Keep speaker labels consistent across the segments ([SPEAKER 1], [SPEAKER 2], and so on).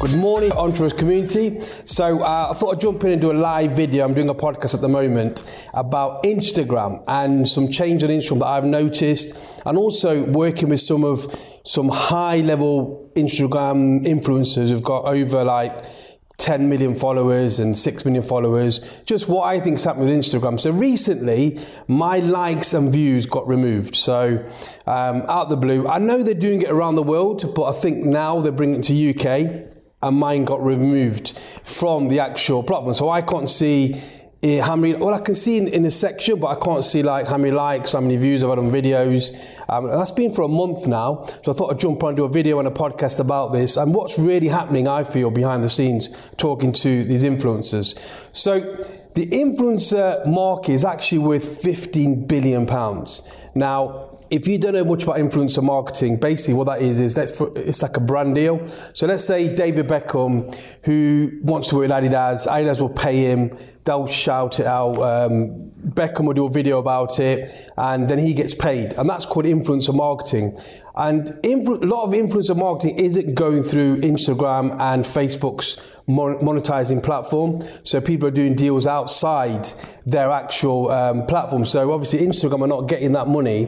[SPEAKER 1] Good morning, Entrepreneurs community. So uh, I thought I'd jump in and do a live video. I'm doing a podcast at the moment about Instagram and some change on Instagram that I've noticed, and also working with some of some high-level Instagram influencers who've got over like 10 million followers and 6 million followers. Just what I think is happening with Instagram. So recently, my likes and views got removed. So um, out of the blue, I know they're doing it around the world, but I think now they're bringing it to UK and mine got removed from the actual platform. So I can't see uh, how many, well, I can see in, in a section, but I can't see like how many likes, how many views I've had on videos. Um, that's been for a month now. So I thought I'd jump on and do a video and a podcast about this and what's really happening, I feel, behind the scenes, talking to these influencers. So the influencer market is actually worth 15 billion pounds. Now, if you don't know much about influencer marketing, basically what that is is that's for, it's like a brand deal. So let's say David Beckham, who wants to work with Adidas, Adidas will pay him. They'll shout it out. Um, Beckham will do a video about it, and then he gets paid, and that's called influencer marketing. And influ- a lot of influencer marketing isn't going through Instagram and Facebook's monetizing platform. So people are doing deals outside their actual um, platform. So obviously Instagram are not getting that money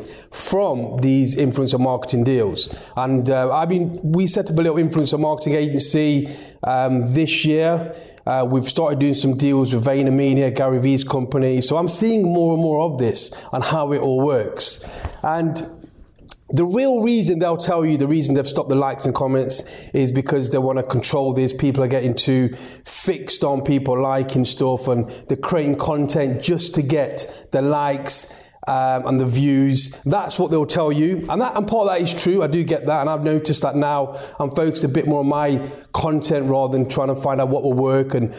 [SPEAKER 1] from these influencer marketing deals. And uh, I mean, we set up a little influencer marketing agency um, this year. Uh, we've started doing some deals with VaynerMedia, Gary Vee's company. So I'm seeing more and more of this and how it all works. And the real reason they'll tell you the reason they've stopped the likes and comments is because they want to control this. People are getting too fixed on people liking stuff and they're creating content just to get the likes um, and the views. That's what they'll tell you. And, that, and part of that is true. I do get that. And I've noticed that now I'm focused a bit more on my content rather than trying to find out what will work and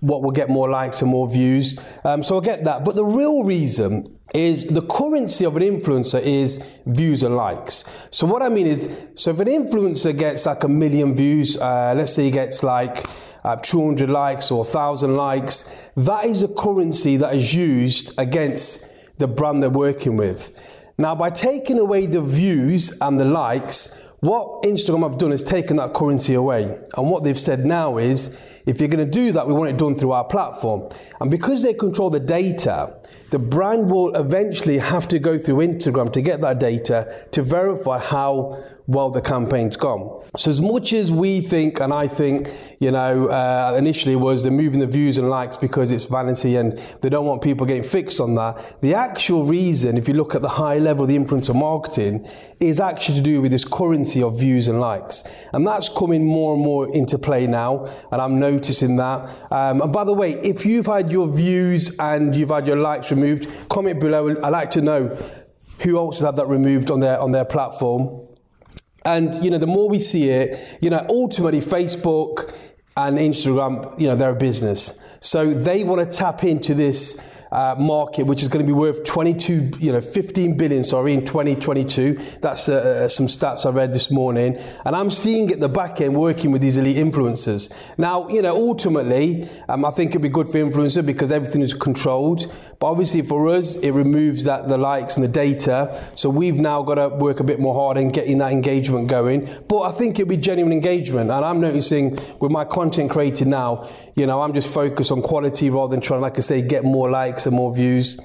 [SPEAKER 1] what will get more likes and more views. Um, so I get that. But the real reason is the currency of an influencer is views and likes. So what I mean is, so if an influencer gets like a million views, uh, let's say he gets like uh, 200 likes or 1,000 likes, that is a currency that is used against the brand they're working with. Now, by taking away the views and the likes, what Instagram have done is taken that currency away. And what they've said now is, if you're going to do that, we want it done through our platform. And because they control the data, the brand will eventually have to go through Instagram to get that data to verify how well the campaign's gone. So as much as we think, and I think, you know, uh, initially was they're moving the views and likes because it's vanity and they don't want people getting fixed on that. The actual reason, if you look at the high level of the influencer marketing, is actually to do with this currency of views and likes. And that's coming more and more into play now, and I'm noticing that. Um, and by the way, if you've had your views and you've had your likes removed, comment below. I'd like to know who else has had that removed on their on their platform. And, you know, the more we see it, you know, ultimately Facebook and Instagram, you know, they're a business. So they want to tap into this uh, market, which is going to be worth 22, you know, 15 billion, sorry, in 2022. That's uh, uh, some stats I read this morning. And I'm seeing at the back end working with these elite influencers. Now, you know, ultimately, um, I think it'd be good for influencer because everything is controlled. But obviously for us, it removes that, the likes and the data. So we've now got to work a bit more hard in getting that engagement going. But I think it'll be genuine engagement. And I'm noticing with my content created now, you know, I'm just focused on quality rather than trying, like I say, get more likes likes and more views.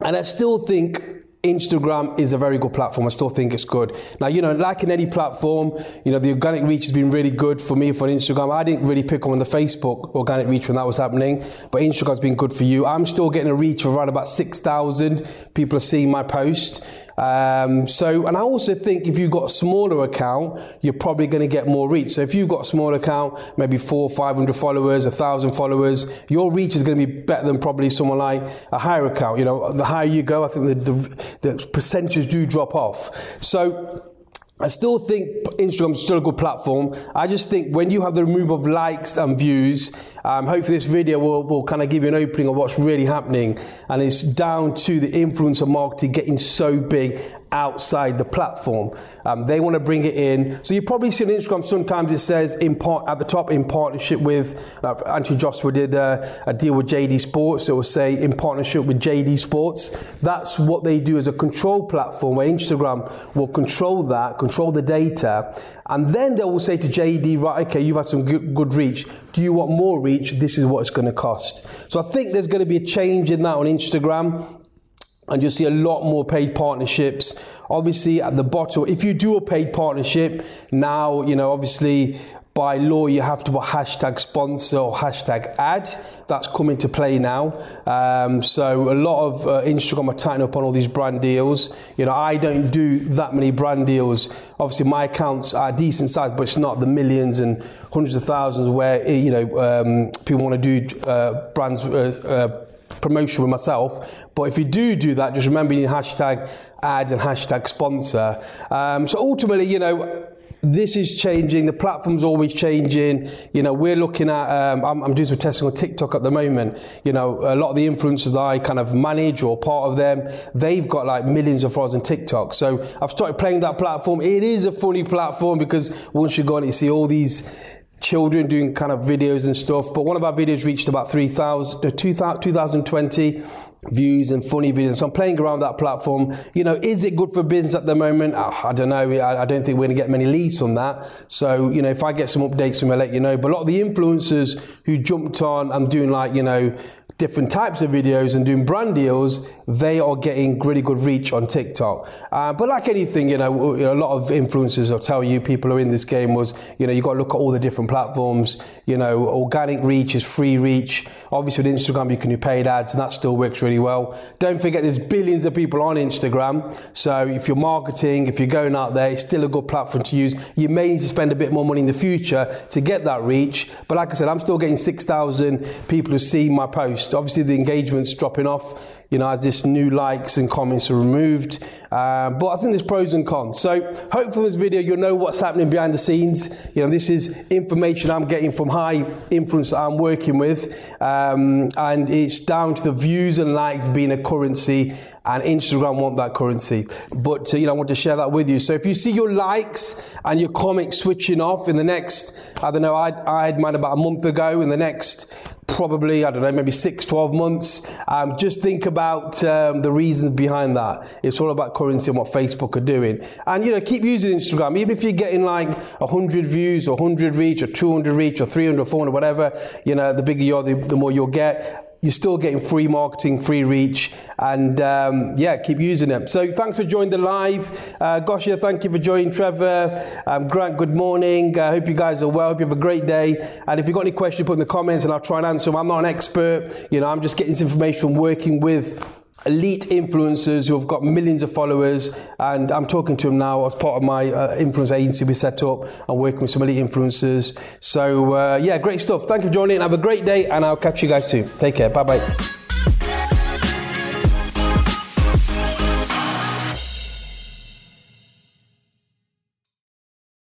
[SPEAKER 1] And I still think Instagram is a very good platform. I still think it's good. Now, you know, like in any platform, you know, the organic reach has been really good for me for Instagram. I didn't really pick up on the Facebook organic reach when that was happening, but Instagram's been good for you. I'm still getting a reach of around about 6,000 people are seeing my post. Um, so, and I also think if you've got a smaller account, you're probably going to get more reach. So if you've got a small account, maybe four, 500 followers, a thousand followers, your reach is going to be better than probably someone like a higher account. You know, the higher you go, I think the, the, the percentages do drop off. So, I still think Instagram is still a good platform. I just think when you have the remove of likes and views, um, hopefully this video will, will kind of give you an opening of what's really happening. And it's down to the influencer marketing getting so big outside the platform. Um, they want to bring it in. So you probably see on Instagram sometimes it says in part at the top in partnership with uh, Anthony Joshua did uh, a deal with JD Sports. So it will say in partnership with JD Sports. That's what they do as a control platform where Instagram will control that, control the data, and then they will say to JD, right, okay, you've had some good, good reach. Do you want more reach? This is what it's going to cost. So I think there's going to be a change in that on Instagram and you'll see a lot more paid partnerships. Obviously, at the bottom, if you do a paid partnership, now, you know, obviously by law you have to put hashtag sponsor or hashtag ad. That's coming to play now. Um, so a lot of uh, Instagram are tightening up on all these brand deals. You know, I don't do that many brand deals. Obviously, my accounts are decent size, but it's not the millions and hundreds of thousands where you know um, people want to do uh, brands. Uh, uh promotion with myself. But if you do do that, just remember need hashtag ad and hashtag sponsor. Um, so ultimately, you know, this is changing. The platform's always changing. You know, we're looking at. Um, I'm, I'm, doing some testing on TikTok at the moment. You know, a lot of the influencers I kind of manage or part of them, they've got like millions of followers on TikTok. So I've started playing that platform. It is a funny platform because once you go on, you see all these children doing kind of videos and stuff. But one of our videos reached about 3,000, uh, 2020 views and funny videos. So I'm playing around that platform. You know, is it good for business at the moment? Oh, I don't know. I, I, don't think we're going to get many leads from that. So, you know, if I get some updates, I'm going to let you know. But a lot of the influencers who jumped on and doing like, you know, different types of videos and doing brand deals, they are getting really good reach on TikTok. Uh, but like anything, you know, a lot of influencers will tell you people who are in this game was, you know, you got to look at all the different platforms. You know, organic reach is free reach. Obviously, with Instagram, you can do paid ads, and that still works really well. Don't forget, there's billions of people on Instagram. So if you're marketing, if you're going out there, it's still a good platform to use. You may need to spend a bit more money in the future to get that reach. But like I said, I'm still getting 6,000 people who see my post. Obviously, the engagement's dropping off, you know, as this new likes and comments are removed. Uh, but I think there's pros and cons. So hopefully this video, you'll know what's happening behind the scenes. You know, this is information I'm getting from high influence that I'm working with. Um, and it's down to the views and likes being a currency and Instagram want that currency. But uh, you know, I want to share that with you. So if you see your likes and your comments switching off in the next, I don't know, I, I had mine about a month ago. In the next probably, I don't know, maybe six, 12 months. Um, just think about um, the reasons behind that. It's all about currency and what Facebook are doing. And, you know, keep using Instagram. Even if you're getting like 100 views or 100 reach or 200 reach or 300, 400, whatever, you know, the bigger you are, the, the more you'll get you're still getting free marketing, free reach, and um, yeah, keep using it. So thanks for joining the live. Uh, thank you for joining. Trevor, um, Grant, good morning. I uh, hope you guys are well. Hope you have a great day. And if you've got any questions, put in the comments and I'll try and answer them. I'm not an expert. You know, I'm just getting this information from working with elite influencers who have got millions of followers. And I'm talking to them now as part of my uh, influence agency we set up and working with some elite influencers. So uh, yeah great stuff. Thank you for joining and have a great day and I'll catch you guys soon. Take care. Bye bye